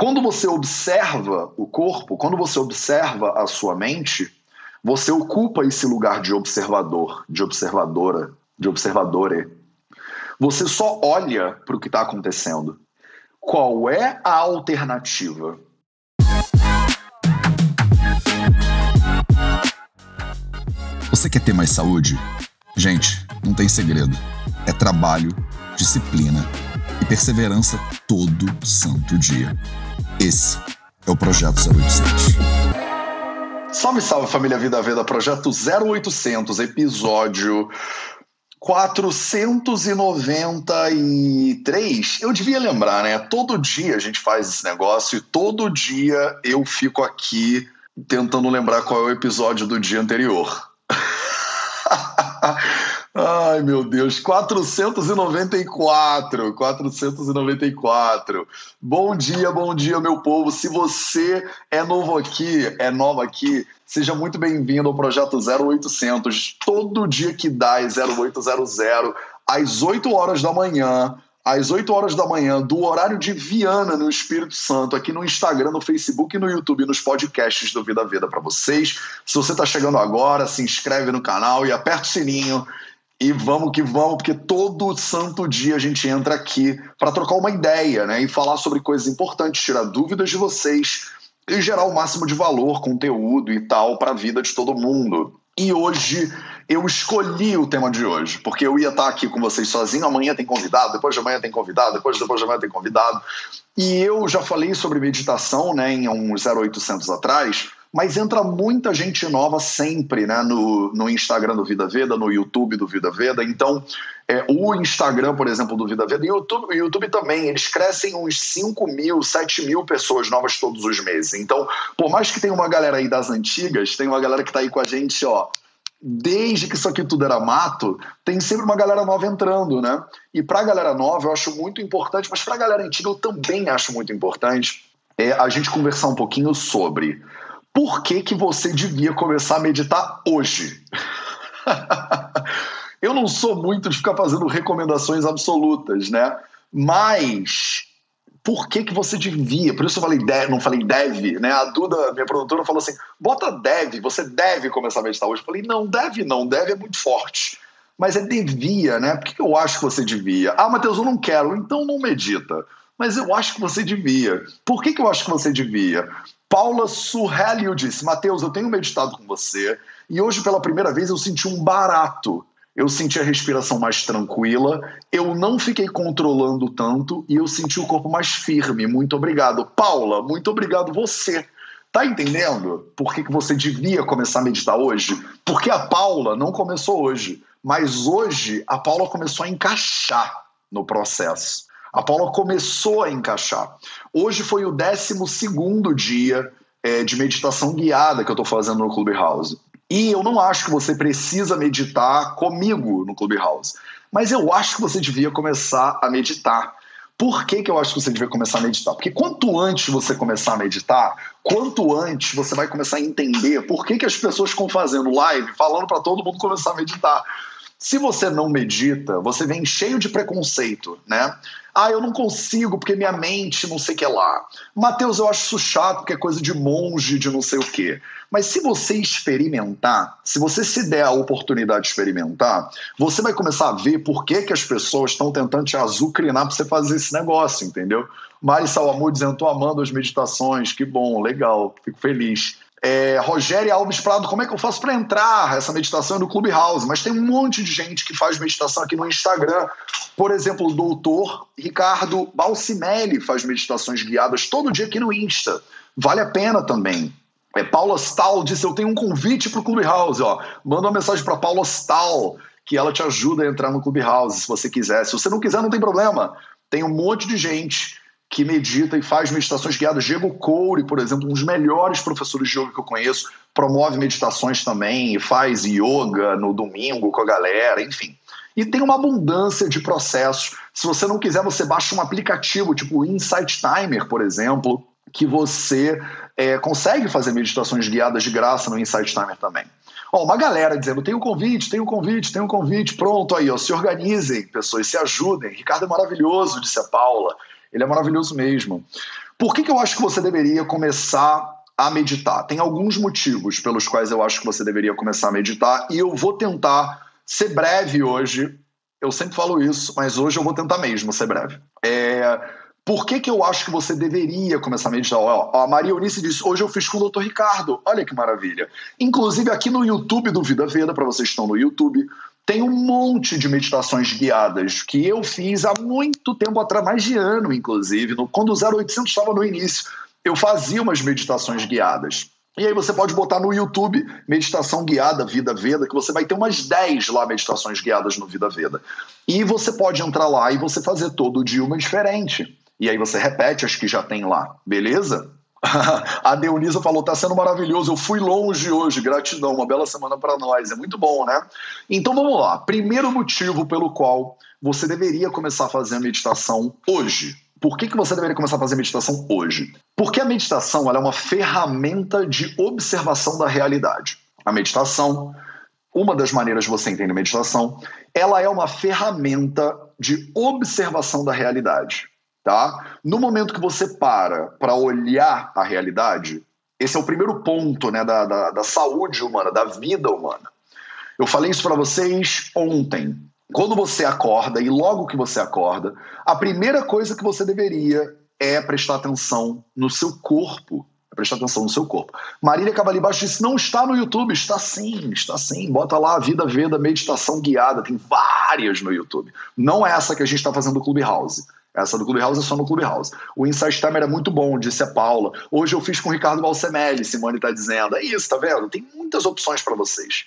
Quando você observa o corpo, quando você observa a sua mente, você ocupa esse lugar de observador, de observadora, de observadore. Você só olha para o que está acontecendo. Qual é a alternativa? Você quer ter mais saúde? Gente, não tem segredo. É trabalho, disciplina perseverança todo santo dia. Esse é o Projeto 0800. Salve, salve família Vida Veda, Projeto 0800, episódio 493. Eu devia lembrar, né? Todo dia a gente faz esse negócio e todo dia eu fico aqui tentando lembrar qual é o episódio do dia anterior. Ai, meu Deus, 494, 494. Bom dia, bom dia, meu povo. Se você é novo aqui, é nova aqui, seja muito bem-vindo ao projeto 0800. Todo dia que dá é 0800, às 8 horas da manhã, às 8 horas da manhã, do horário de Viana, no Espírito Santo, aqui no Instagram, no Facebook no YouTube, nos podcasts do Vida Vida para vocês. Se você está chegando agora, se inscreve no canal e aperta o sininho e vamos que vamos, porque todo santo dia a gente entra aqui para trocar uma ideia, né? E falar sobre coisas importantes, tirar dúvidas de vocês e gerar o máximo de valor, conteúdo e tal para a vida de todo mundo. E hoje eu escolhi o tema de hoje, porque eu ia estar aqui com vocês sozinho. Amanhã tem convidado, depois de amanhã tem convidado, depois, depois de amanhã tem convidado. E eu já falei sobre meditação né, em uns 0800 atrás mas entra muita gente nova sempre né, no, no Instagram do Vida Veda, no YouTube do Vida Veda. Então, é, o Instagram, por exemplo, do Vida Veda, e o YouTube, YouTube também, eles crescem uns 5 mil, 7 mil pessoas novas todos os meses. Então, por mais que tenha uma galera aí das antigas, tem uma galera que está aí com a gente, ó, desde que isso aqui tudo era mato, tem sempre uma galera nova entrando, né? E para a galera nova eu acho muito importante, mas para a galera antiga eu também acho muito importante é a gente conversar um pouquinho sobre por que, que você devia começar a meditar hoje? eu não sou muito de ficar fazendo recomendações absolutas, né? Mas por que, que você devia? Por isso eu falei deve, não falei deve, né? A Duda, minha produtora, falou assim: bota deve, você deve começar a meditar hoje. Eu falei, não, deve não, deve é muito forte. Mas é devia, né? Por que, que eu acho que você devia? Ah, Matheus, eu não quero, então não medita mas eu acho que você devia. Por que, que eu acho que você devia? Paula Surrelio disse: Mateus, eu tenho meditado com você e hoje pela primeira vez eu senti um barato. Eu senti a respiração mais tranquila, eu não fiquei controlando tanto e eu senti o corpo mais firme. Muito obrigado. Paula, muito obrigado você. Tá entendendo por que, que você devia começar a meditar hoje? Porque a Paula não começou hoje, mas hoje a Paula começou a encaixar no processo. A Paula começou a encaixar. Hoje foi o 12 dia é, de meditação guiada que eu estou fazendo no Clubhouse. E eu não acho que você precisa meditar comigo no Clubhouse, mas eu acho que você devia começar a meditar. Por que, que eu acho que você devia começar a meditar? Porque quanto antes você começar a meditar, quanto antes você vai começar a entender por que, que as pessoas ficam fazendo live falando para todo mundo começar a meditar. Se você não medita, você vem cheio de preconceito, né? Ah, eu não consigo porque minha mente não sei o que lá. Mateus, eu acho isso chato porque é coisa de monge, de não sei o quê. Mas se você experimentar, se você se der a oportunidade de experimentar, você vai começar a ver por que, que as pessoas estão tentando te azucrinar para você fazer esse negócio, entendeu? Mari Salamu dizendo, tô amando as meditações, que bom, legal, fico feliz. É, Rogério Alves Prado, como é que eu faço para entrar? Essa meditação é no Clubhouse, mas tem um monte de gente que faz meditação aqui no Instagram. Por exemplo, o doutor Ricardo Balcimelli faz meditações guiadas todo dia aqui no Insta. Vale a pena também. É, Paula Stahl disse: Eu tenho um convite para o Clubhouse. Ó. Manda uma mensagem para Paula Stahl, que ela te ajuda a entrar no Clubhouse, se você quiser. Se você não quiser, não tem problema. Tem um monte de gente que medita e faz meditações guiadas. Diego Coure, por exemplo, um dos melhores professores de yoga que eu conheço, promove meditações também e faz yoga no domingo com a galera, enfim. E tem uma abundância de processos. Se você não quiser, você baixa um aplicativo, tipo o Insight Timer, por exemplo, que você é, consegue fazer meditações guiadas de graça no Insight Timer também. Ó, uma galera dizendo: tem um convite, tem um convite, tem um convite, pronto aí, ó, se organizem, pessoas, se ajudem. Ricardo é maravilhoso, disse a Paula. Ele é maravilhoso mesmo. Por que, que eu acho que você deveria começar a meditar? Tem alguns motivos pelos quais eu acho que você deveria começar a meditar e eu vou tentar ser breve hoje. Eu sempre falo isso, mas hoje eu vou tentar mesmo ser breve. É, por que, que eu acho que você deveria começar a meditar? Ó, a Maria Eunice disse: hoje eu fiz com o Dr. Ricardo. Olha que maravilha. Inclusive, aqui no YouTube do Vida Veda, para vocês que estão no YouTube, tem um monte de meditações guiadas que eu fiz há muito tempo atrás, mais de ano, inclusive. No, quando o 0800 estava no início, eu fazia umas meditações guiadas. E aí você pode botar no YouTube meditação guiada Vida Veda, que você vai ter umas 10 lá meditações guiadas no Vida Veda. E você pode entrar lá e você fazer todo dia uma diferente. E aí você repete as que já tem lá, beleza? A Deunisa falou: tá sendo maravilhoso, eu fui longe hoje, gratidão, uma bela semana para nós, é muito bom, né? Então vamos lá. Primeiro motivo pelo qual você deveria começar a fazer a meditação hoje. Por que, que você deveria começar a fazer meditação hoje? Porque a meditação é uma ferramenta de observação da realidade. A meditação, uma das maneiras de você entender meditação, ela é uma ferramenta de observação da realidade. Tá? No momento que você para para olhar a realidade, esse é o primeiro ponto né, da, da, da saúde humana, da vida humana. Eu falei isso para vocês ontem. Quando você acorda, e logo que você acorda, a primeira coisa que você deveria é prestar atenção no seu corpo. É prestar atenção no seu corpo. Marília Cavalibaixo disse: não está no YouTube. Está sim, está sim. Bota lá a Vida Veda Meditação Guiada. Tem várias no YouTube. Não é essa que a gente está fazendo no Clubhouse. Essa do Clubhouse é só no Clubhouse. O Insight Timer é muito bom, disse a Paula. Hoje eu fiz com o Ricardo Balsemelli, Simone está dizendo. É isso, tá vendo? Tem muitas opções para vocês.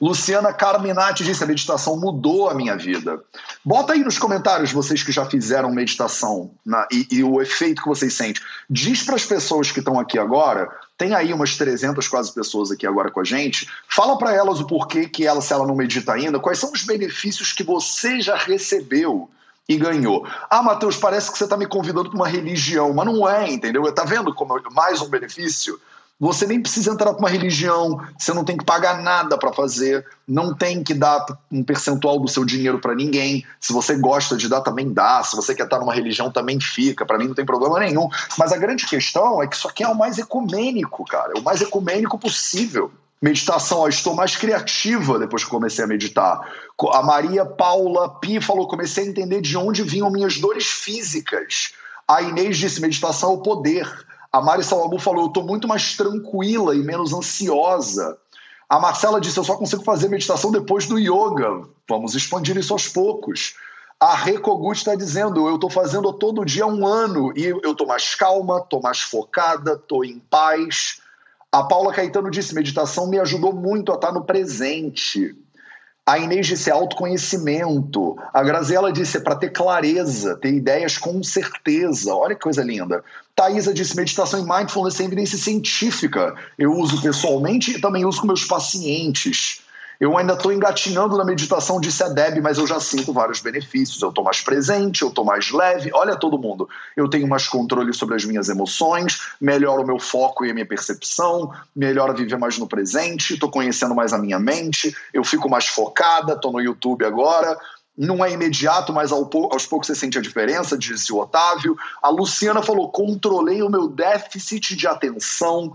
Luciana Carminati disse: a meditação mudou a minha vida. Bota aí nos comentários, vocês que já fizeram meditação na, e, e, o efeito que vocês sentem. Diz para as pessoas que estão aqui agora, tem aí umas 300 quase pessoas aqui agora com a gente, fala para elas o porquê que ela, se ela não medita ainda, quais são os benefícios que você já recebeu e ganhou. Ah, Matheus, parece que você está me convidando para uma religião, mas não é, entendeu? Está vendo como mais um benefício? Você nem precisa entrar para uma religião, você não tem que pagar nada para fazer, não tem que dar um percentual do seu dinheiro para ninguém. Se você gosta de dar, também dá. Se você quer estar numa religião, também fica. Para mim não tem problema nenhum. Mas a grande questão é que isso aqui é o mais ecumênico, cara. É o mais ecumênico possível. Meditação, ó, estou mais criativa depois que comecei a meditar. A Maria Paula Pi falou: comecei a entender de onde vinham minhas dores físicas. A Inês disse: meditação é o poder. A Mari Salabu falou: eu estou muito mais tranquila e menos ansiosa. A Marcela disse: eu só consigo fazer meditação depois do yoga. Vamos expandir isso aos poucos. A Recogut está dizendo: eu estou fazendo todo dia um ano e eu estou mais calma, estou mais focada, estou em paz. A Paula Caetano disse: meditação me ajudou muito a estar no presente. A Inês disse autoconhecimento. A Graziela disse é para ter clareza, ter ideias com certeza. Olha que coisa linda. Thaisa disse meditação e mindfulness é evidência científica. Eu uso pessoalmente e também uso com meus pacientes. Eu ainda estou engatinhando na meditação, disse a Deb, mas eu já sinto vários benefícios. Eu estou mais presente, eu estou mais leve. Olha todo mundo. Eu tenho mais controle sobre as minhas emoções, melhora o meu foco e a minha percepção, melhora viver mais no presente, estou conhecendo mais a minha mente, eu fico mais focada, estou no YouTube agora. Não é imediato, mas aos poucos você sente a diferença, disse o Otávio. A Luciana falou: controlei o meu déficit de atenção,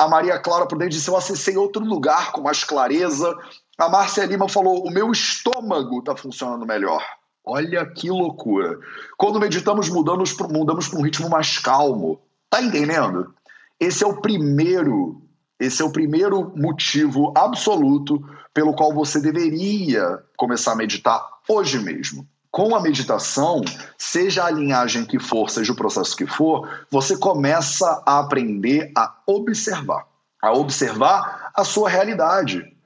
a Maria Clara Prudente disse: Eu acessei outro lugar com mais clareza. A Márcia Lima falou: O meu estômago está funcionando melhor. Olha que loucura. Quando meditamos, mudamos, mudamos para um ritmo mais calmo. Tá entendendo? Esse é o primeiro, esse é o primeiro motivo absoluto pelo qual você deveria começar a meditar hoje mesmo com a meditação, seja a linhagem que for, seja o processo que for, você começa a aprender a observar, a observar a sua realidade.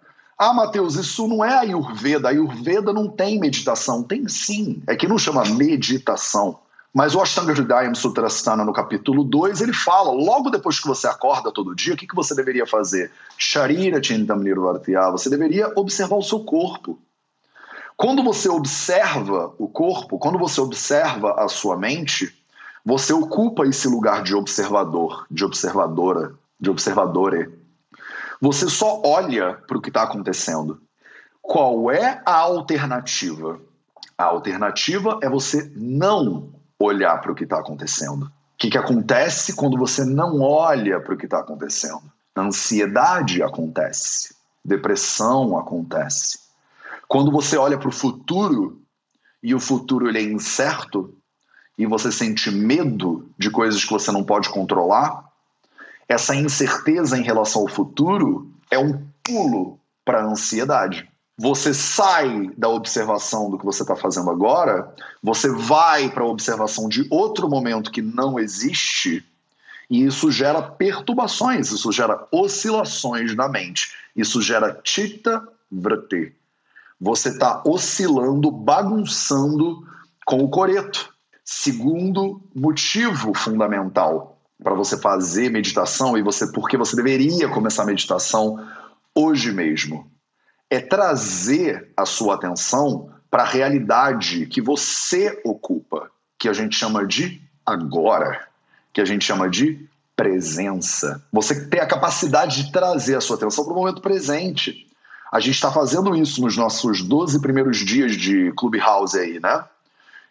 Ah, Mateus, isso não é Ayurveda. Ayurveda não tem meditação. Tem sim. É que não chama meditação. Mas o Ashtanga Hridayam Sutrasthana, no capítulo 2, ele fala, logo depois que você acorda todo dia, o que, que você deveria fazer? Sharira Chintam Nirvartya. Você deveria observar o seu corpo. Quando você observa o corpo, quando você observa a sua mente, você ocupa esse lugar de observador, de observadora, de observadore. Você só olha para o que está acontecendo. Qual é a alternativa? A alternativa é você não olhar para o que está acontecendo. O que, que acontece quando você não olha para o que está acontecendo? Ansiedade acontece, depressão acontece. Quando você olha para o futuro e o futuro ele é incerto e você sente medo de coisas que você não pode controlar, essa incerteza em relação ao futuro é um pulo para a ansiedade. Você sai da observação do que você está fazendo agora, você vai para a observação de outro momento que não existe, e isso gera perturbações, isso gera oscilações na mente, isso gera chita vrate. Você está oscilando, bagunçando com o coreto. Segundo motivo fundamental para você fazer meditação e você porque você deveria começar a meditação hoje mesmo é trazer a sua atenção para a realidade que você ocupa, que a gente chama de agora, que a gente chama de presença. Você tem a capacidade de trazer a sua atenção para o momento presente. A gente está fazendo isso nos nossos 12 primeiros dias de Clubhouse aí, né?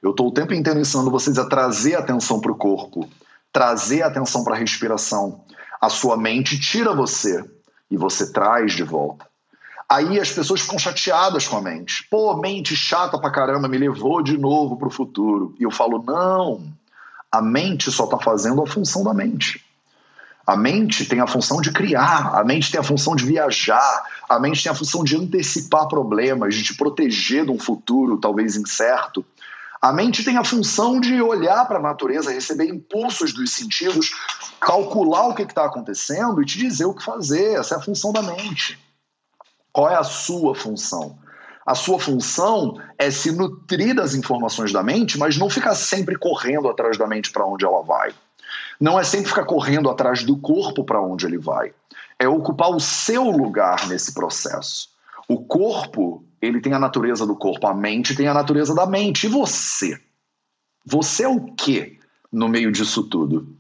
Eu estou o tempo inteiro ensinando vocês a trazer atenção para o corpo, trazer atenção para a respiração. A sua mente tira você e você traz de volta. Aí as pessoas ficam chateadas com a mente. Pô, mente chata pra caramba, me levou de novo pro futuro. E eu falo, não, a mente só está fazendo a função da mente. A mente tem a função de criar, a mente tem a função de viajar, a mente tem a função de antecipar problemas, de te proteger de um futuro talvez incerto. A mente tem a função de olhar para a natureza, receber impulsos dos sentidos, calcular o que está acontecendo e te dizer o que fazer. Essa é a função da mente. Qual é a sua função? A sua função é se nutrir das informações da mente, mas não ficar sempre correndo atrás da mente para onde ela vai. Não é sempre ficar correndo atrás do corpo para onde ele vai. É ocupar o seu lugar nesse processo. O corpo, ele tem a natureza do corpo, a mente tem a natureza da mente. E você? Você é o que no meio disso tudo?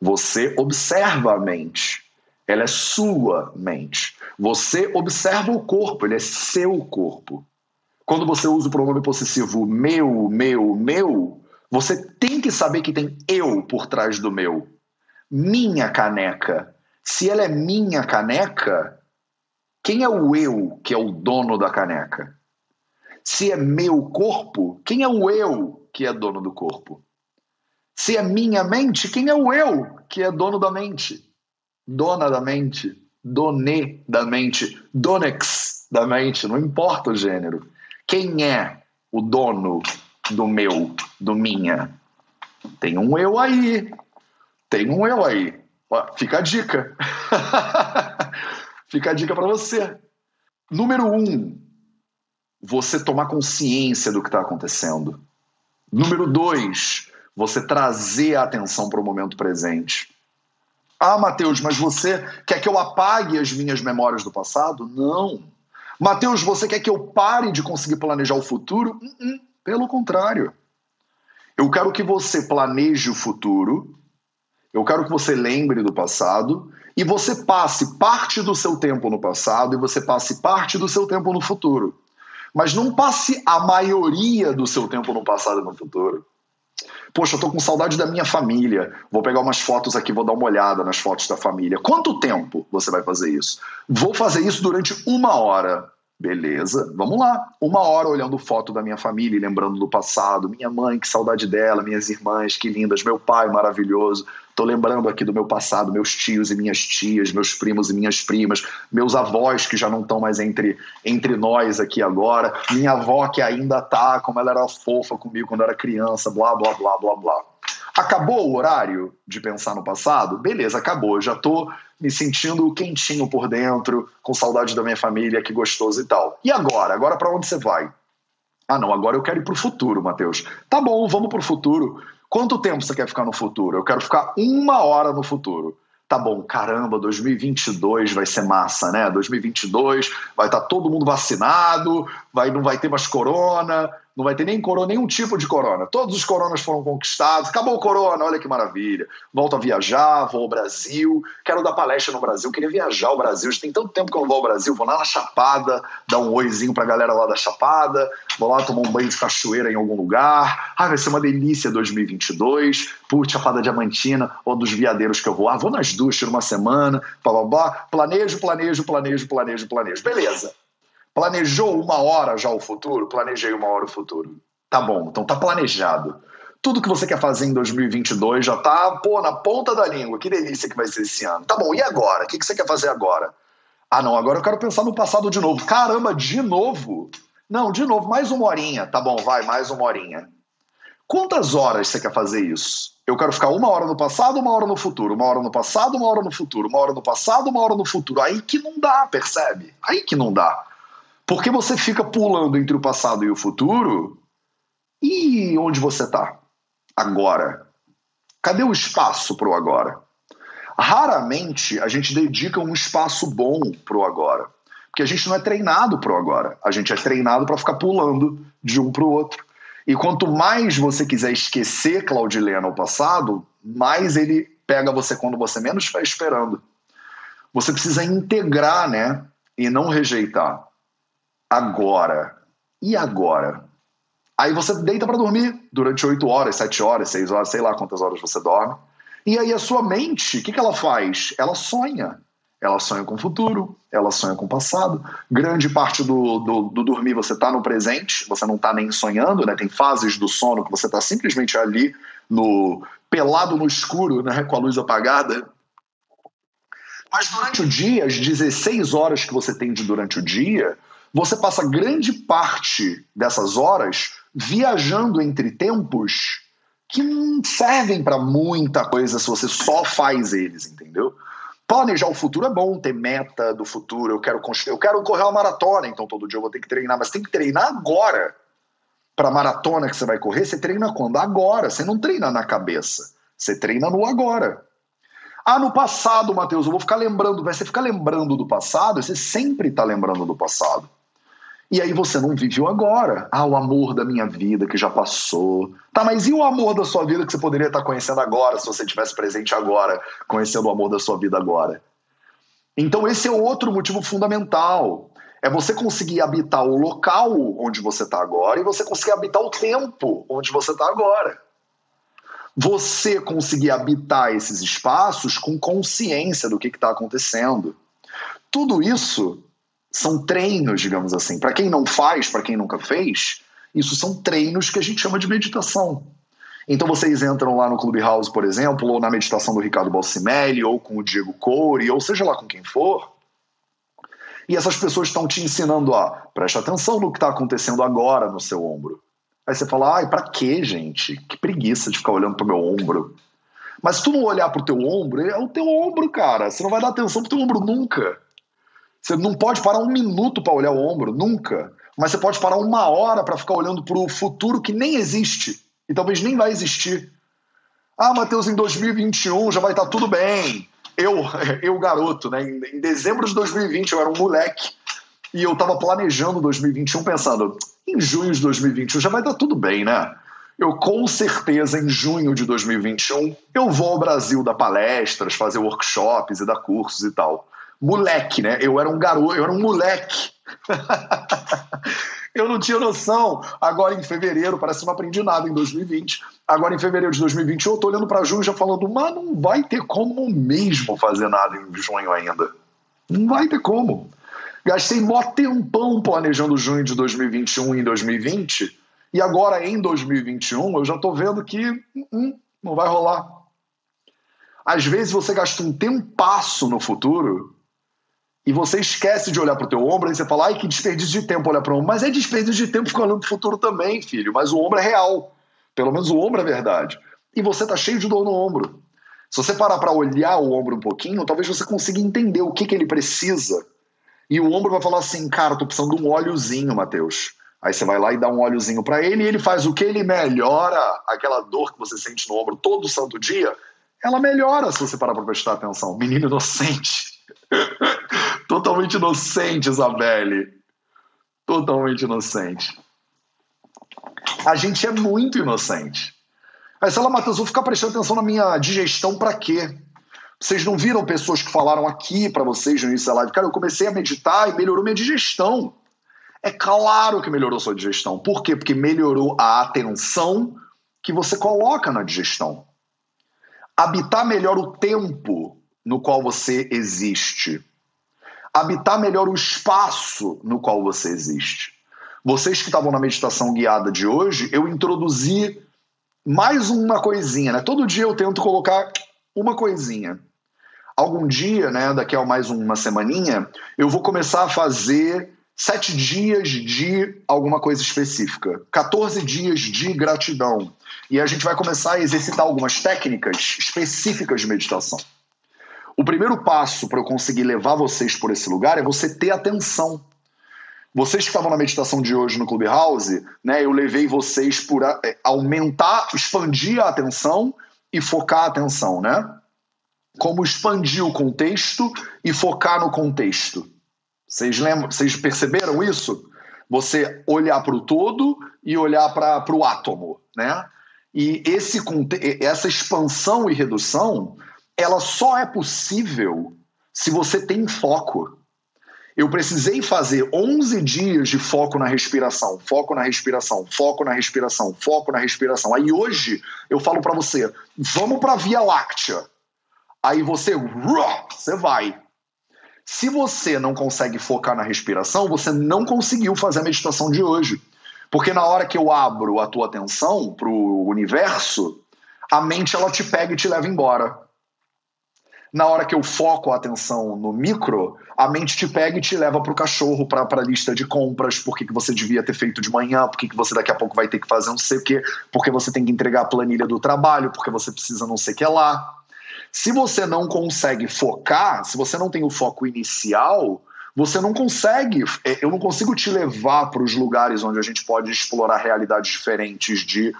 Você observa a mente ela é sua mente. Você observa o corpo, ele é seu corpo. Quando você usa o pronome possessivo meu, meu, meu, você tem que saber que tem eu por trás do meu. Minha caneca. Se ela é minha caneca, quem é o eu que é o dono da caneca? Se é meu corpo, quem é o eu que é dono do corpo? Se é minha mente, quem é o eu que é dono da mente? dona da mente, doné da mente, donex da mente, não importa o gênero. Quem é o dono do meu, do minha? Tem um eu aí. Tem um eu aí. Fica a dica. Fica a dica para você. Número um, você tomar consciência do que está acontecendo. Número dois, você trazer a atenção para o momento presente. Ah, Mateus, mas você quer que eu apague as minhas memórias do passado? Não. Mateus, você quer que eu pare de conseguir planejar o futuro? Uh -uh. Pelo contrário. Eu quero que você planeje o futuro, eu quero que você lembre do passado e você passe parte do seu tempo no passado e você passe parte do seu tempo no futuro. Mas não passe a maioria do seu tempo no passado e no futuro. Poxa, eu tô com saudade da minha família. Vou pegar umas fotos aqui, vou dar uma olhada nas fotos da família. Quanto tempo você vai fazer isso? Vou fazer isso durante uma hora. Beleza, vamos lá. Uma hora olhando foto da minha família e lembrando do passado. Minha mãe, que saudade dela. Minhas irmãs, que lindas. Meu pai, maravilhoso. Tô lembrando aqui do meu passado, meus tios e minhas tias, meus primos e minhas primas, meus avós que já não estão mais entre, entre nós aqui agora. Minha avó que ainda tá, como ela era fofa comigo quando era criança, blá, blá, blá, blá, blá. Acabou o horário de pensar no passado? Beleza, acabou. Já tô me sentindo quentinho por dentro, com saudade da minha família, que gostoso e tal. E agora? Agora para onde você vai? Ah, não, agora eu quero ir pro futuro, Matheus. Tá bom, vamos pro futuro. Quanto tempo você quer ficar no futuro? Eu quero ficar uma hora no futuro. Tá bom, caramba, 2022 vai ser massa, né? 2022 vai estar tá todo mundo vacinado, vai, não vai ter mais corona, Não vai ter nem corona, nenhum tipo de corona. Todos os coronas foram conquistados. Acabou o corona, olha que maravilha. Volto a viajar, vou ao Brasil. Quero dar palestra no Brasil. Queria viajar ao Brasil. Já tem tanto tempo que eu não vou ao Brasil. Vou lá na Chapada, dar um oizinho pra galera lá da Chapada. Vou lá tomar um banho de cachoeira em algum lugar. Ah, vai ser uma delícia 2022. Putz, Chapada Diamantina ou dos viadeiros que eu vou. Ah, vou nas duas, tiro uma semana. Blá, blá, blá. Planejo, planejo, planejo, planejo, planejo. Beleza. Planejou uma hora já o futuro? Planejei uma hora o futuro. Tá bom, então tá planejado. Tudo que você quer fazer em 2022 já tá, pô, na ponta da língua. Que delícia que vai ser esse ano. Tá bom, e agora? O que você quer fazer agora? Ah, não, agora eu quero pensar no passado de novo. Caramba, de novo? Não, de novo, mais uma horinha. Tá bom, vai, mais uma horinha. Quantas horas você quer fazer isso? Eu quero ficar uma hora no passado, uma hora no futuro, uma hora no passado, uma hora no futuro, uma hora no passado, uma hora no futuro. Aí que não dá, percebe? Aí que não dá. Porque você fica pulando entre o passado e o futuro. E onde você está? Agora. Cadê o espaço para o agora? Raramente a gente dedica um espaço bom para o agora. Porque a gente não é treinado para o agora. A gente é treinado para ficar pulando de um para o outro. E quanto mais você quiser esquecer Claudilena o passado, mais ele pega você quando você menos está esperando. Você precisa integrar, né? E não rejeitar agora. E agora? Aí você deita para dormir durante 8 horas, 7 horas, 6 horas, sei lá quantas horas você dorme. E aí a sua mente, o que, que ela faz? Ela sonha. Ela sonha com o futuro, ela sonha com o passado. Grande parte do, do, do dormir você está no presente, você não está nem sonhando, né? Tem fases do sono que você está simplesmente ali no pelado no escuro, né? Com a luz apagada. Mas durante o dia, as 16 horas que você tem de durante o dia, você passa grande parte dessas horas viajando entre tempos que não servem para muita coisa se você só faz eles, entendeu? Planejar o futuro é bom, ter meta do futuro. Eu quero, eu quero correr uma maratona, então todo dia eu vou ter que treinar, mas tem que treinar agora. Para maratona que você vai correr, você treina quando? Agora. Você não treina na cabeça. Você treina no agora. Ah, no passado, Matheus, eu vou ficar lembrando. Você ficar lembrando do passado, você sempre está lembrando do passado. E aí você não vive o agora. Ah, o amor da minha vida que já passou. Tá, mas e o amor da sua vida que você poderia estar conhecendo agora, se você tivesse presente agora, conhecendo o amor da sua vida agora? Então esse é outro motivo fundamental. É você conseguir habitar o local onde você está agora e você conseguir habitar o tempo onde você está agora. Você conseguir habitar esses espaços com consciência do que está acontecendo. Tudo isso são treinos, digamos assim. Para quem não faz, para quem nunca fez, isso são treinos que a gente chama de meditação. Então vocês entram lá no Clubhouse, por exemplo, ou na meditação do Ricardo Balsimelli, ou com o Diego Coure, ou seja lá com quem for, e essas pessoas estão te ensinando a preste atenção no que está acontecendo agora no seu ombro. Aí você fala, ai, para quê, gente? Que preguiça de ficar olhando pro meu ombro. Mas se tu não olhar pro teu ombro, é o teu ombro, cara. Você não vai dar atenção pro teu ombro nunca. Você não pode parar um minuto para olhar o ombro, nunca. Mas você pode parar uma hora para ficar olhando para o futuro que nem existe e talvez nem vai existir. Ah, Matheus, em 2021 já vai estar tá tudo bem. Eu, eu garoto, né? Em dezembro de 2020 eu era um moleque e eu estava planejando 2021 pensando, em junho de 2021 já vai estar tá tudo bem, né? Eu com certeza em junho de 2021 eu vou ao Brasil dar palestras, fazer workshops e dar cursos e tal moleque, né? Eu era um garoto, eu era um moleque. eu não tinha noção. Agora em fevereiro, parece que não aprendi nada em 2020. Agora em fevereiro de 2020, eu tô olhando para junho já falando, mas não vai ter como mesmo fazer nada em junho ainda. Não vai ter como. Gastei mó tempão planejando junho de 2021 e 2020, e agora em 2021 eu já tô vendo que hum, não vai rolar. Às vezes você gasta um tempasso no futuro e você esquece de olhar para o teu ombro e você fala, ai, que desperdício de tempo olhar para o ombro. Mas é desperdício de tempo ficar olhando para o futuro também, filho. Mas o ombro é real. Pelo menos o ombro é verdade. E você tá cheio de dor no ombro. Se você parar para olhar o ombro um pouquinho, talvez você consiga entender o que, que ele precisa. E o ombro vai falar assim, cara, tô precisando de um óleozinho, Matheus. Aí você vai lá e dá um óleozinho para ele e ele faz o que? Ele melhora aquela dor que você sente no ombro todo santo dia. Ela melhora se você parar para prestar atenção. Menino inocente. Totalmente inocente, Isabelle. Totalmente inocente. A gente é muito inocente. Aí, sei lá, Matheus, vou ficar prestando atenção na minha digestão para quê? Vocês não viram pessoas que falaram aqui para vocês no início da live? Cara, eu comecei a meditar e melhorou minha digestão. É claro que melhorou sua digestão. Por quê? Porque melhorou a atenção que você coloca na digestão. Habitar melhor o tempo no qual você existe. Habitar melhor o espaço no qual você existe. Vocês que estavam na meditação guiada de hoje, eu introduzi mais uma coisinha, né? Todo dia eu tento colocar uma coisinha algum dia, né, daqui a mais uma semaninha, eu vou começar a fazer sete dias de alguma coisa específica, 14 dias de gratidão. E a gente vai começar a exercitar algumas técnicas específicas de meditação. O primeiro passo para eu conseguir levar vocês por esse lugar é você ter atenção. Vocês que estavam na meditação de hoje no Clubhouse, né, eu levei vocês por é, aumentar, expandir a atenção e focar a atenção, né? como expandir o contexto e focar no contexto. Vocês lembram? Vocês perceberam isso? Você olhar para o todo e olhar para o átomo, né? E esse, essa expansão e redução, ela só é possível se você tem foco. Eu precisei fazer 11 dias de foco na respiração, foco na respiração, foco na respiração, foco na respiração. Aí hoje eu falo para você, vamos para Via Láctea. Aí você, você vai. Se você não consegue focar na respiração, você não conseguiu fazer a meditação de hoje. Porque na hora que eu abro a tua atenção para o universo, a mente ela te pega e te leva embora. Na hora que eu foco a atenção no micro, a mente te pega e te leva para o cachorro, para a lista de compras, por que, você devia ter feito de manhã, por que você daqui a pouco vai ter que fazer não sei o quê, porque você tem que entregar a planilha do trabalho, porque você precisa não sei o que lá. Se você não consegue focar, se você não tem o foco inicial, você não consegue, é, eu não consigo te levar para os lugares onde a gente pode explorar realidades diferentes de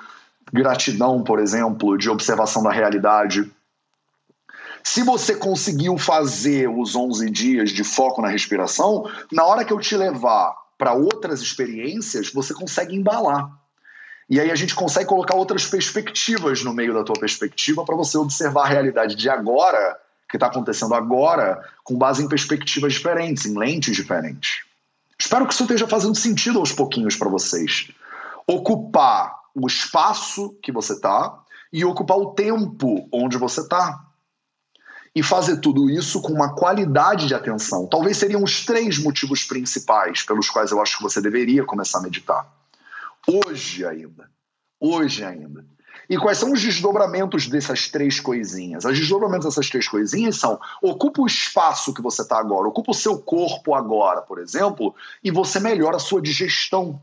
gratidão, por exemplo, de observação da realidade. Se você conseguiu fazer os 11 dias de foco na respiração, na hora que eu te levar para outras experiências, você consegue embalar. E aí a gente consegue colocar outras perspectivas no meio da tua perspectiva para você observar a realidade de agora, que está acontecendo agora, com base em perspectivas diferentes, em lentes diferentes. Espero que isso esteja fazendo sentido aos pouquinhos para vocês. Ocupar o espaço que você está e ocupar o tempo onde você está. E fazer tudo isso com uma qualidade de atenção. Talvez seriam os três motivos principais pelos quais eu acho que você deveria começar a meditar. Hoje ainda. Hoje ainda. E quais são os desdobramentos dessas três coisinhas? Os desdobramentos dessas três coisinhas são: ocupa o espaço que você está agora, ocupa o seu corpo agora, por exemplo, e você melhora a sua digestão.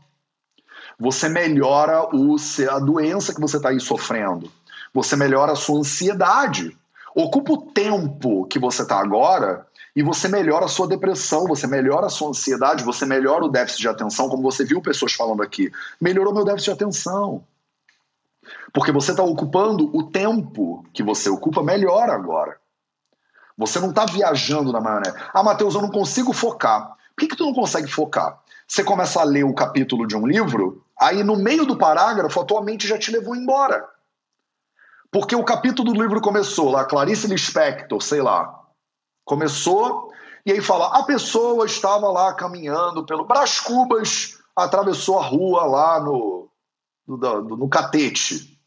Você melhora o, a doença que você está aí sofrendo. Você melhora a sua ansiedade. Ocupa o tempo que você está agora e você melhora a sua depressão, você melhora a sua ansiedade, você melhora o déficit de atenção, como você viu pessoas falando aqui. Melhorou meu déficit de atenção. Porque você está ocupando o tempo que você ocupa melhor agora. Você não está viajando na maionese. Ah, Matheus, eu não consigo focar. Por que, que tu não consegue focar? Você começa a ler o capítulo de um livro, aí no meio do parágrafo a tua mente já te levou embora. Porque o capítulo do livro começou lá, Clarice Lispector, sei lá, Começou e aí fala: a pessoa estava lá caminhando pelo Brás Cubas, atravessou a rua lá no, no, no Catete.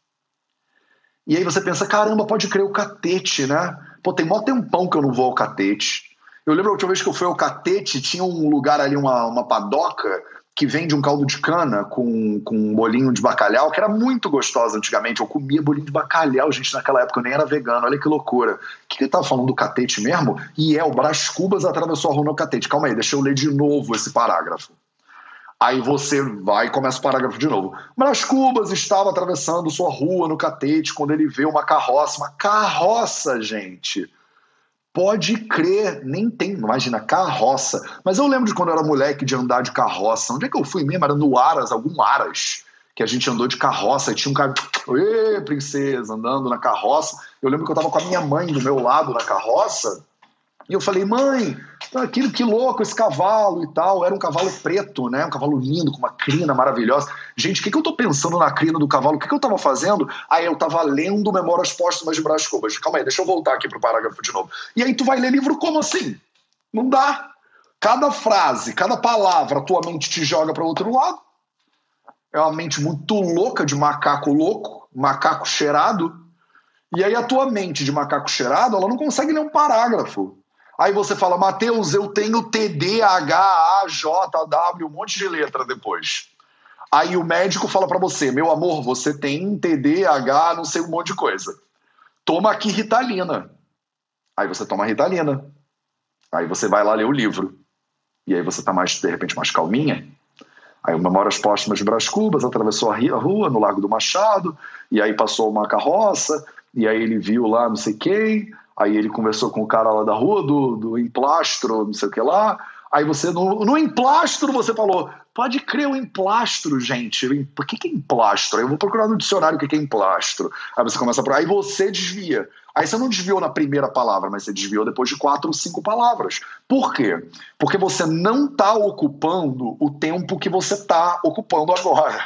E aí você pensa: caramba, pode crer o Catete, né? Pô, tem mó tempão que eu não vou ao Catete. Eu lembro a última vez que eu fui ao Catete, tinha um lugar ali, uma, uma padoca, que vende um caldo de cana com, com um bolinho de bacalhau, que era muito gostosa antigamente. Eu comia bolinho de bacalhau, gente, naquela época eu nem era vegano, olha que loucura. O que, ele tava falando do catete mesmo? E é, o Brás Cubas atravessou a rua no catete. Calma aí, deixa eu ler de novo esse parágrafo. Aí você vai e começa o parágrafo de novo. Brás Cubas estava atravessando sua rua no catete quando ele vê uma carroça. Uma carroça, gente! Pode crer, nem tem, imagina, carroça. Mas eu lembro de quando eu era moleque de andar de carroça. Onde é que eu fui mesmo? Era no Aras, algum Aras, que a gente andou de carroça. E tinha um cara, ê, princesa, andando na carroça. Eu lembro que eu tava com a minha mãe do meu lado na carroça. E eu falei, mãe, Aquilo, que louco esse cavalo e tal. Era um cavalo preto, né? Um cavalo lindo, com uma crina maravilhosa. Gente, o que, que eu tô pensando na crina do cavalo? O que, que eu tava fazendo? Aí eu tava lendo Memórias Póstumas de Brás Cubas. Calma aí, deixa eu voltar aqui pro parágrafo de novo. E aí tu vai ler livro como assim? Não dá. Cada frase, cada palavra, tua mente te joga para outro lado. É uma mente muito louca de macaco louco, macaco cheirado. E aí a tua mente de macaco cheirado, ela não consegue ler um parágrafo. Aí você fala, Mateus, eu tenho T, D, H, A, J, W, um monte de letra depois. Aí o médico fala para você, meu amor, você tem T, D, H, não sei, um monte de coisa. Toma aqui Ritalina. Aí você toma Ritalina. Aí você vai lá ler o livro. E aí você tá mais, de repente, mais calminha. Aí Memórias Póstumas de Brás Cubas atravessou a rua no Largo do Machado, e aí passou uma carroça, e aí ele viu lá não sei quem, Aí ele conversou com o cara lá da rua, do, do emplastro, não sei o que lá. Aí você, no, no emplastro, você falou, pode crer o emplastro, gente. Por que, que é emplastro? Aí eu vou procurar no dicionário o que, que é emplastro. Aí você começa a. Aí você desvia. Aí você não desviou na primeira palavra, mas você desviou depois de quatro ou cinco palavras. Por quê? Porque você não está ocupando o tempo que você está ocupando agora.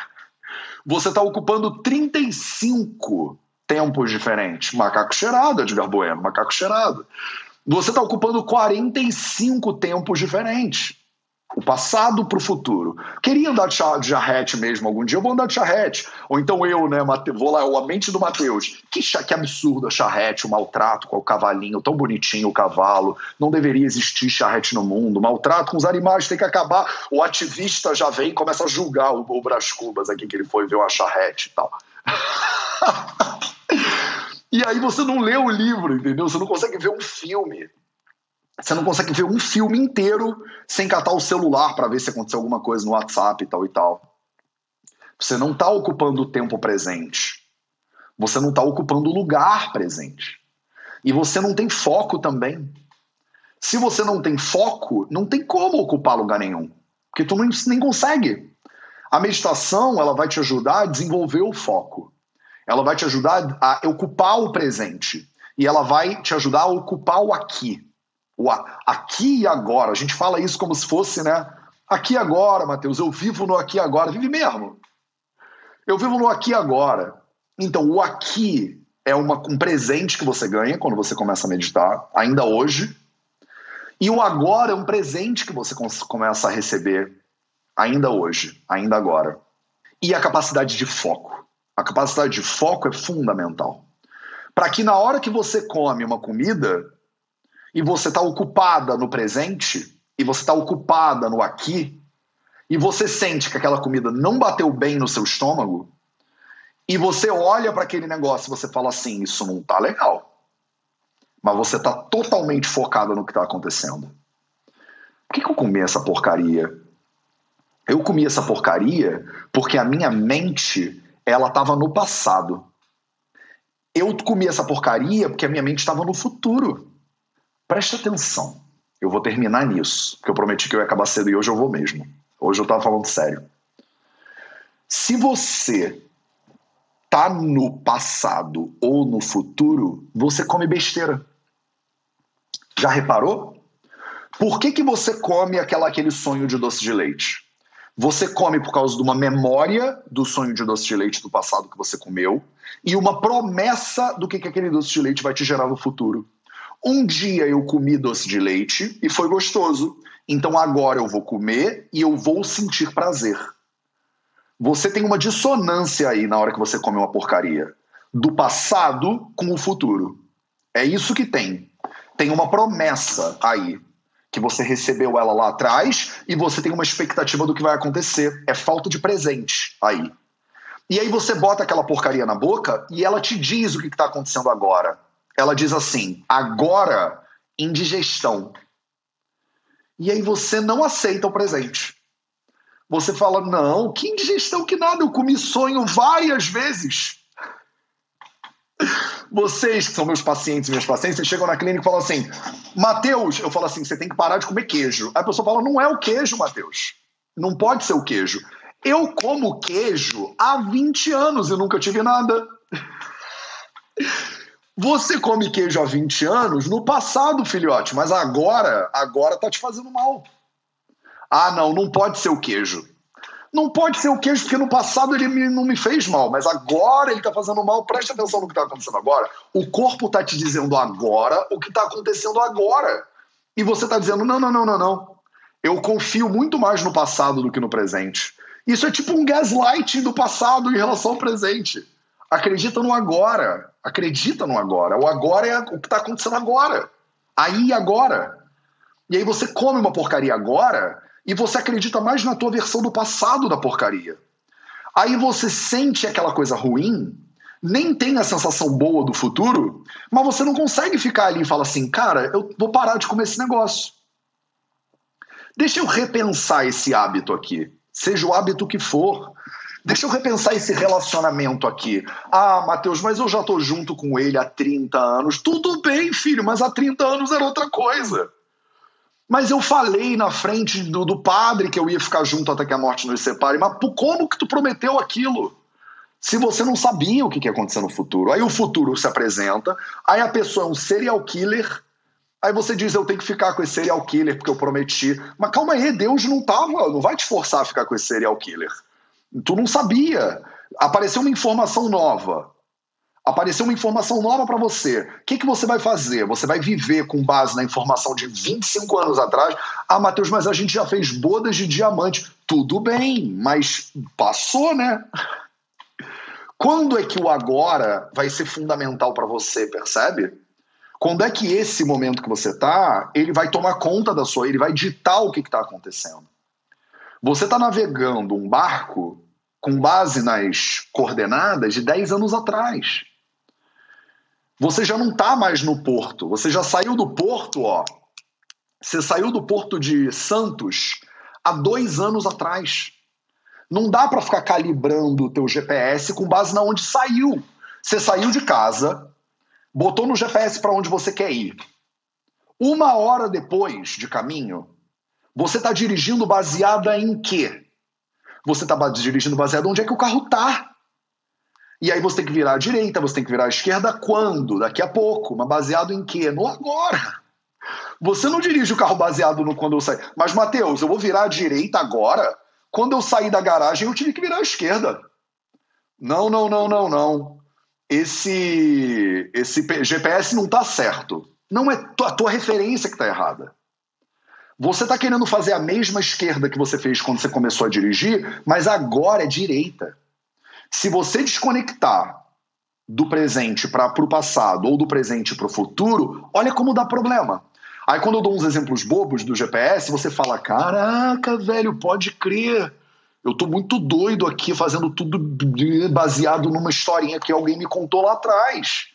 Você está ocupando 35 tempos diferentes. Macaco cheirado, Edgar Bueno, macaco cheirado. Você está ocupando 45 tempos diferentes. O passado para o futuro. Queria andar de charrete mesmo algum dia, eu vou andar de charrete. Ou então eu, né, vou lá, a mente do Matheus. Que, que absurdo a charrete, o maltrato com o cavalinho, tão bonitinho o cavalo. Não deveria existir charrete no mundo. Maltrato com os animais tem que acabar. O ativista já vem e começa a julgar o, o Cubas aqui, que ele foi ver uma charrete e tal. E aí você não lê o livro, entendeu? Você não consegue ver um filme. Você não consegue ver um filme inteiro sem catar o celular para ver se aconteceu alguma coisa no WhatsApp e tal e tal. Você não está ocupando o tempo presente. Você não está ocupando o lugar presente. E você não tem foco também. Se você não tem foco, não tem como ocupar lugar nenhum. Porque tu nem, consegue. A meditação ela vai te ajudar a desenvolver o foco. Ela vai te ajudar a ocupar o presente. E ela vai te ajudar a ocupar o aqui. O aqui e agora. A gente fala isso como se fosse, né? Aqui e agora, Mateus. Eu vivo no aqui e agora. Vive mesmo. Eu vivo no aqui e agora. Então, o aqui é uma, um presente que você ganha quando você começa a meditar, ainda hoje. E o agora é um presente que você começa a receber ainda hoje, ainda agora. E a capacidade de foco. A capacidade de foco é fundamental. Para que na hora que você come uma comida e você está ocupada no presente, e você está ocupada no aqui, e você sente que aquela comida não bateu bem no seu estômago, e você olha para aquele negócio e você fala assim: Isso não tá legal. Mas você está totalmente focada no que está acontecendo. Por que, que eu comi essa porcaria? Eu comi essa porcaria porque a minha mente ela estava no passado. Eu comi essa porcaria porque a minha mente estava no futuro. Presta atenção. Eu vou terminar nisso, porque eu prometi que eu ia acabar cedo e hoje eu vou mesmo. Hoje eu estava falando sério. Se você tá no passado ou no futuro, você come besteira. Já reparou? Por que, que você come aquela, aquele sonho de doce de leite? Você come por causa de uma memória do sonho de doce de leite do passado que você comeu e uma promessa do que, que aquele doce de leite vai te gerar no futuro. Um dia eu comi doce de leite e foi gostoso. Então agora eu vou comer e eu vou sentir prazer. Você tem uma dissonância aí na hora que você come uma porcaria. Do passado com o futuro. É isso que tem. Tem uma promessa aí que você recebeu ela lá atrás e você tem uma expectativa do que vai acontecer. É falta de presente aí. E aí você bota aquela porcaria na boca e ela te diz o que está acontecendo agora. Ela diz assim: agora, indigestão. E aí você não aceita o presente. Você fala: não, que indigestão que nada, eu comi sonho várias vezes. Vocês que são meus pacientes minhas pacientes, vocês chegam na clínica e falam assim: Mateus, eu falo assim, você tem que parar de comer queijo. Aí a pessoa fala: não é o queijo, Mateus. Não pode ser o queijo. Eu como queijo há 20 anos e nunca tive nada. Você come queijo há 20 anos no passado, filhote, mas agora, agora tá te fazendo mal. Ah, não, não pode ser o queijo. Não pode ser o queijo, porque no passado ele me, não me fez mal, mas agora ele está fazendo mal. Preste atenção no que está acontecendo agora. O corpo está te dizendo agora o que está acontecendo agora. E você está dizendo: não, não, não, não, não. Eu confio muito mais no passado do que no presente. Isso é tipo um gaslighting do passado em relação ao presente. Acredita no agora. Acredita no agora. O agora é o que está acontecendo agora. Aí agora. E aí você come uma porcaria agora e você acredita mais na tua versão do passado da porcaria. Aí você sente aquela coisa ruim, nem tem a sensação boa do futuro, mas você não consegue ficar ali e falar assim, cara, eu vou parar de comer esse negócio. Deixa eu repensar esse hábito aqui, seja o hábito que for. Deixa eu repensar esse relacionamento aqui. Ah, Matheus, mas eu já tô junto com ele há 30 anos. Tudo bem, filho, mas há 30 anos era outra coisa. Mas eu falei na frente do, do, padre que eu ia ficar junto até que a morte nos separe. Mas como que tu prometeu aquilo? Se você não sabia o que ia acontecer no futuro. Aí o futuro se apresenta, aí a pessoa é um serial killer, aí você diz, eu tenho que ficar com esse serial killer porque eu prometi. Mas calma aí, Deus não tava, não vai te forçar a ficar com esse serial killer. Tu não sabia. Apareceu uma informação nova apareceu uma informação nova para você. O que, que você vai fazer? Você vai viver com base na informação de 25 anos atrás? Ah, Matheus, mas a gente já fez bodas de diamante. Tudo bem, mas passou, né? Quando é que o agora vai ser fundamental para você, percebe? Quando é que esse momento que você está, ele vai tomar conta da sua, ele vai ditar o que está acontecendo. Você está navegando um barco com base nas coordenadas de 10 anos atrás você já não está mais no porto. Você já saiu do porto, ó. Você saiu do porto de Santos há dois anos atrás. Não dá para ficar calibrando o teu GPS com base na onde saiu. Você saiu de casa, botou no GPS para onde você quer ir. Uma hora depois de caminho, você está dirigindo baseada em quê? Você está dirigindo baseado onde é que o carro está. E aí você tem que virar à direita, você tem que virar à esquerda quando? Daqui a pouco. Mas baseado em quê? No agora. Você não dirige o carro baseado no quando eu sair. Mas, Matheus, eu vou virar à direita agora? Quando eu sair da garagem, eu tive que virar à esquerda. Não, não, não, não, não. Esse, esse GPS não está certo. Não é a tua referência que está errada. Você está querendo fazer a mesma esquerda que você fez quando você começou a dirigir, mas agora é direita. Se você desconectar do presente para o passado ou do presente para o futuro, olha como dá problema. Aí quando eu dou uns exemplos bobos do GPS, você fala: "Caraca, velho, pode crer. Eu tô muito doido aqui fazendo tudo baseado numa historinha que alguém me contou lá atrás,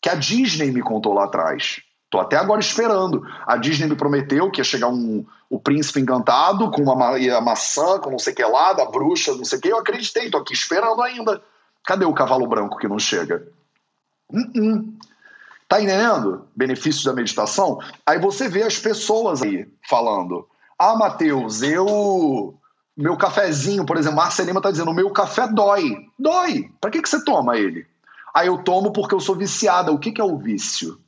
que a Disney me contou lá atrás. Tô até agora esperando. A Disney me prometeu que ia chegar um, o príncipe encantado com uma ma maçã, com não sei o que lá, da bruxa, não sei o que. Eu acreditei, tô aqui esperando ainda. Cadê o cavalo branco que não chega? Uh -uh. Tá entendendo? Benefícios da meditação? Aí você vê as pessoas aí falando: Ah, Matheus, eu. Meu cafezinho, por exemplo, Marcia Lima tá dizendo: meu café dói. Dói. Pra que, que você toma ele? Aí eu tomo porque eu sou viciada. O que, que é o vício?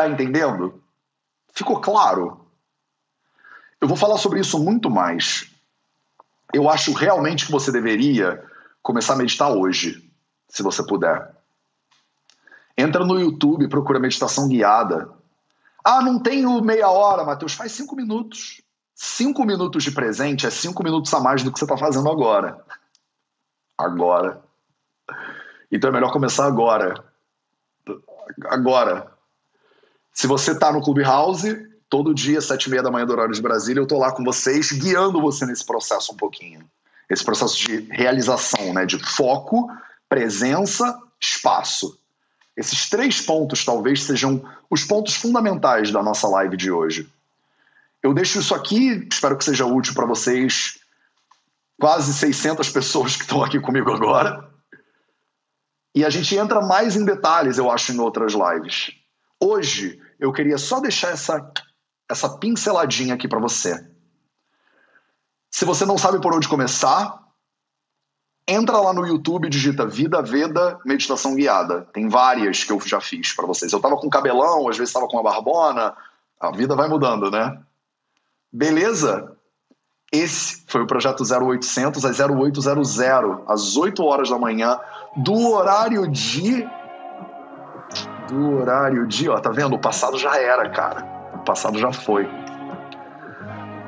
Tá entendendo? Ficou claro? Eu vou falar sobre isso muito mais. Eu acho realmente que você deveria começar a meditar hoje, se você puder. Entra no YouTube, procura meditação guiada. Ah, não tenho meia hora, Matheus. Faz cinco minutos. Cinco minutos de presente é cinco minutos a mais do que você está fazendo agora. Agora. Então é melhor começar agora. Agora. Se você está no Clubhouse, todo dia, sete e meia da manhã do horário de Brasília, eu estou lá com vocês, guiando você nesse processo um pouquinho. Esse processo de realização, né? de foco, presença, espaço. Esses três pontos talvez sejam os pontos fundamentais da nossa live de hoje. Eu deixo isso aqui, espero que seja útil para vocês, quase 600 pessoas que estão aqui comigo agora. E a gente entra mais em detalhes, eu acho, em outras lives. Hoje eu queria só deixar essa, essa pinceladinha aqui para você. Se você não sabe por onde começar, entra lá no YouTube digita Vida Veda Meditação Guiada. Tem várias que eu já fiz para vocês. Eu tava com cabelão, às vezes tava com a barbona. A vida vai mudando, né? Beleza? Esse foi o projeto 0800 às 0800, às 8 horas da manhã, do horário de. Do horário de. Ó, tá vendo? O passado já era, cara. O passado já foi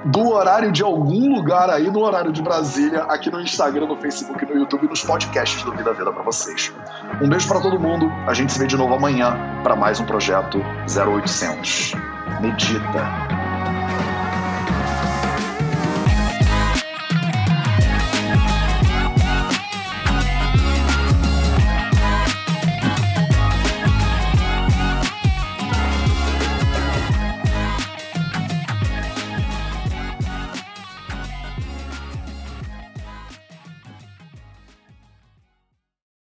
do horário de algum lugar aí, no horário de Brasília, aqui no Instagram, no Facebook, no YouTube, nos podcasts do Vida Vida para vocês. Um beijo para todo mundo. A gente se vê de novo amanhã para mais um projeto 0800. Medita.